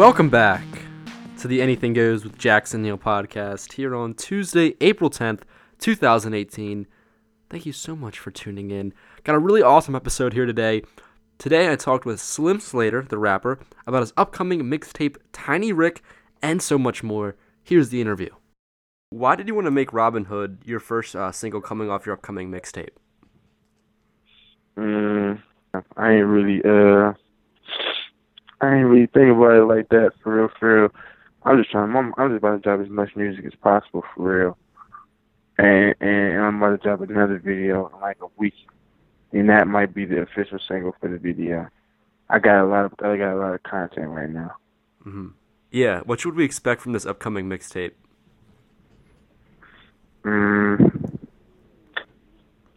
Welcome back to the Anything Goes with Jackson Neill podcast here on Tuesday, April 10th, 2018. Thank you so much for tuning in. Got a really awesome episode here today. Today I talked with Slim Slater, the rapper, about his upcoming mixtape Tiny Rick and so much more. Here's the interview. Why did you want to make Robin Hood your first uh, single coming off your upcoming mixtape? Mm, I ain't really uh I ain't really think about it like that for real, for real. I'm just trying. I'm, I'm just about to drop as much music as possible for real, and and I'm about to drop another video in like a week, and that might be the official single for the video. I got a lot of I got a lot of content right now. Mm-hmm. Yeah. What should we expect from this upcoming mixtape? Mm,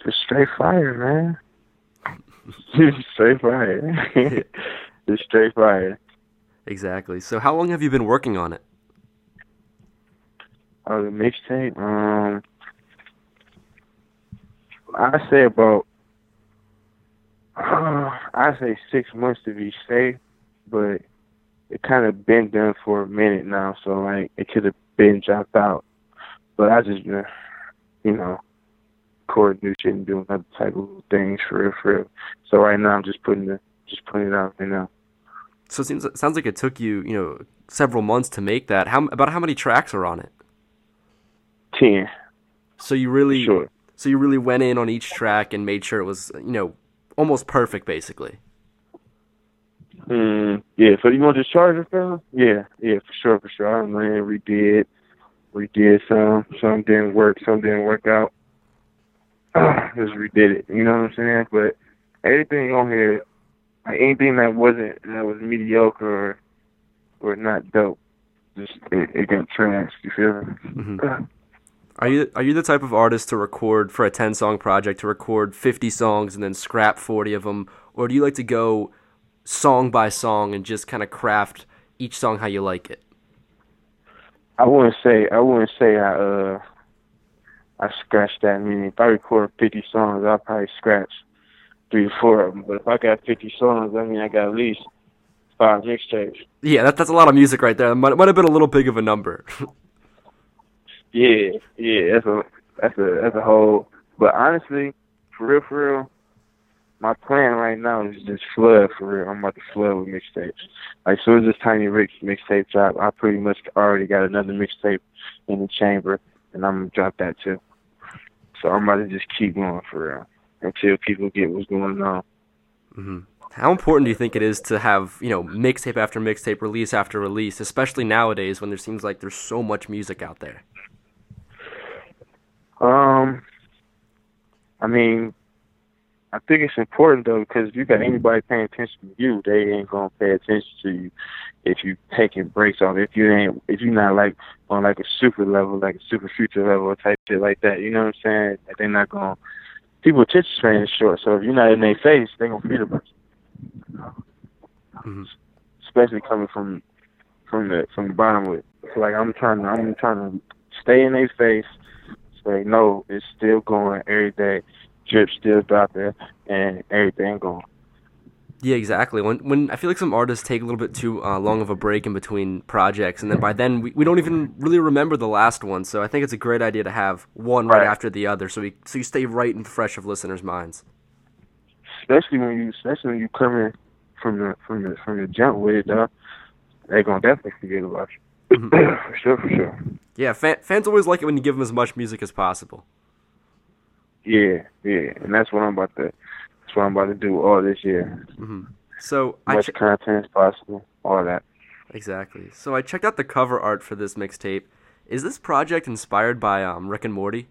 just straight fire, man. just straight fire. just straight fire. Exactly. So, how long have you been working on it? Oh, the mixtape. Um, I say about. Uh, I say six months to be safe, but it kind of been done for a minute now, so like it could have been dropped out. But I just, you know, record new shit and doing other type of things for real, for real. So right now I'm just putting the, just putting it out right now. So it seems sounds like it took you, you know, several months to make that. How about how many tracks are on it? Ten. So you really, sure. so you really went in on each track and made sure it was, you know, almost perfect, basically. Mm, yeah. So you want to charge it, fella? Yeah, yeah, for sure, for sure. I ran, redid, redid some, some didn't work, some didn't work out. Just redid it. You know what I'm saying? But everything on here like anything that wasn't that was mediocre or or not dope, just it, it got trashed. You feel me? Mm-hmm. Are you are you the type of artist to record for a ten song project to record fifty songs and then scrap forty of them, or do you like to go song by song and just kind of craft each song how you like it? I wouldn't say I wouldn't say I uh I scratched that many. If I record fifty songs, I'll probably scratch three or four of them. But if I got 50 songs, I mean, I got at least five mixtapes. Yeah, that, that's a lot of music right there. It might, might have been a little big of a number. yeah, yeah, that's a that's a that's a whole. But honestly, for real, for real, my plan right now is just flood for real. I'm about to flood with mixtapes. Like as soon as this Tiny Rick's mixtape drop, I pretty much already got another mixtape in the chamber, and I'm gonna drop that too. So I'm about to just keep going for real until people get what's going on. Mm-hmm. How important do you think it is to have you know mixtape after mixtape, release after release, especially nowadays when there seems like there's so much music out there? Um, I mean, I think it's important though because if you got anybody paying attention to you, they ain't gonna pay attention to you if you taking breaks off. If you ain't, if you're not like on like a super level, like a super future level type shit like that, you know what I'm saying? They're not gonna people attention span is short, so if you're not in their face, they gonna forget about you. Mm-hmm. Especially coming from from the from the bottom with. So like I'm trying to I'm trying to stay in their face. Say no, it's still going every day. Drip still dropping and everything going. Yeah, exactly. When when I feel like some artists take a little bit too uh, long of a break in between projects, and then by then we, we don't even really remember the last one. So I think it's a great idea to have one right, right. after the other, so we so you stay right and fresh of listeners' minds. Especially when you, especially when you come in from the from the from the jump with it, though, they gonna definitely forget about you. Mm-hmm. for sure, for sure. Yeah, fan, fans always like it when you give them as much music as possible. Yeah, yeah, and that's what I'm about to that's what I'm about to do all this year. Mm-hmm. So much ch- content as possible, all that. Exactly. So I checked out the cover art for this mixtape. Is this project inspired by um, Rick and Morty?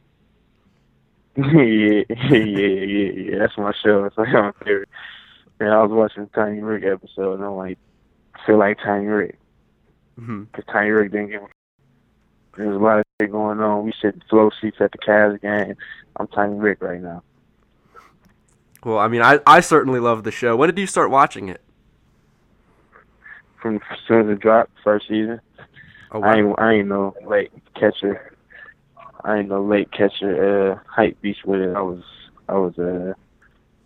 yeah, yeah, yeah, yeah. That's my show. It's like my favorite. And I was watching Tiny Rick episode, and I'm like, I feel like Tiny Rick. Mm-hmm. Cause Tiny Rick didn't give. There's a lot of shit going on. We sit in flow seats at the Cavs game. I'm Tiny Rick right now. Well, I mean, I I certainly love the show. When did you start watching it? From as soon as it dropped, first season. Oh, wow. I ain't I ain't no late catcher. I ain't no late catcher uh hype beast with it. I was I was uh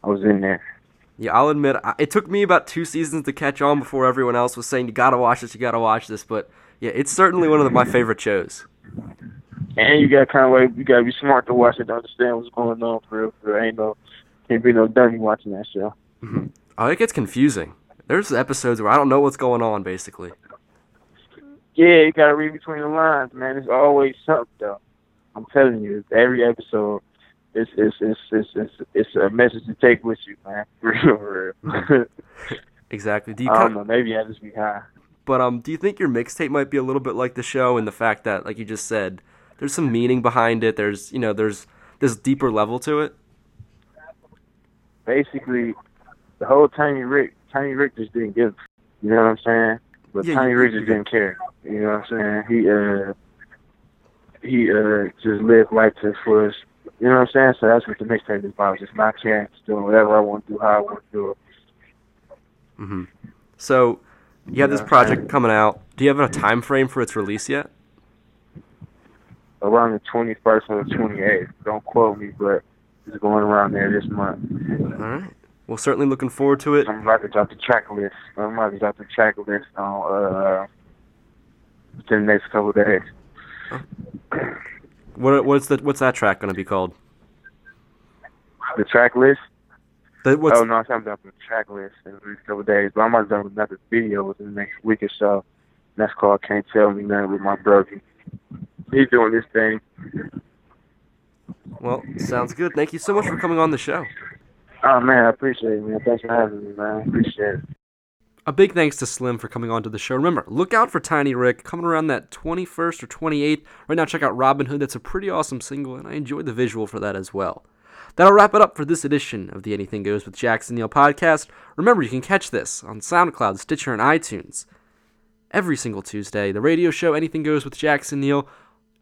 I was in there. Yeah, I'll admit it took me about two seasons to catch on before everyone else was saying you gotta watch this, you gotta watch this. But yeah, it's certainly one of the, my favorite shows. And you got kind of like you gotta be smart to watch it to understand what's going on for real. For real. Ain't no can't be no dummy watching that show. Mm-hmm. Oh, it gets confusing. There's episodes where I don't know what's going on, basically. Yeah, you gotta read between the lines, man. It's always something though. I'm telling you, every episode, it's it's it's it's it's, it's a message to take with you, man. For real, for real. exactly. Do you I don't know. Maybe I just be high. But um, do you think your mixtape might be a little bit like the show in the fact that, like you just said, there's some meaning behind it. There's you know there's this deeper level to it. Basically, the whole Tiny Rick, Tiny Rick just didn't give. You know what I'm saying? But Yeah, Tiny Rick just didn't care. You know what I'm saying? He uh he uh just lived life to the fullest. You know what I'm saying? So that's what the mixtape is about. Just my chance, doing whatever I want to do, how I want to do it. hmm So you have this project coming out. Do you have a time frame for its release yet? Around the 21st or the 28th. Don't quote me, but it's going around there this month. All right. Well, certainly looking forward to it. I'm about to drop the track list. I'm about to drop the track list on uh within the next couple of days. What what's the what's that track going to be called? The track list? The, what's oh no, I'm dropping the track list in the next couple of days. But I'm about to drop another video within the next week or so. And that's called Can't Tell Me Nothing with my brother. He's doing this thing. Well, sounds good. Thank you so much for coming on the show. Oh man, I appreciate it, man. Thanks for having me, man. Appreciate it. A big thanks to Slim for coming on to the show. Remember, look out for Tiny Rick coming around that 21st or 28th. Right now, check out Robin Hood. That's a pretty awesome single, and I enjoyed the visual for that as well. That'll wrap it up for this edition of the Anything Goes with Jackson Neill podcast. Remember, you can catch this on SoundCloud, Stitcher, and iTunes every single Tuesday. The radio show Anything Goes with Jackson Neill,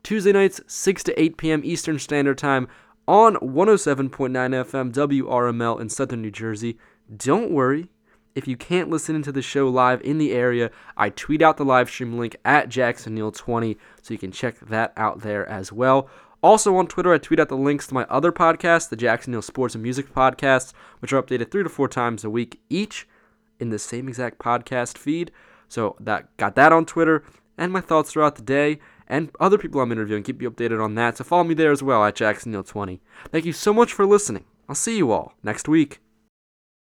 Tuesday nights, 6 to 8 p.m. Eastern Standard Time on 107.9 FM WRML in Southern New Jersey. Don't worry, if you can't listen to the show live in the area, I tweet out the live stream link at JacksonNeill20 so you can check that out there as well. Also on Twitter, I tweet out the links to my other podcasts, the Jackson Neill Sports and Music podcasts, which are updated three to four times a week each in the same exact podcast feed. So that got that on Twitter and my thoughts throughout the day and other people I'm interviewing. Keep you updated on that. So follow me there as well at JacksonNeill20. Thank you so much for listening. I'll see you all next week.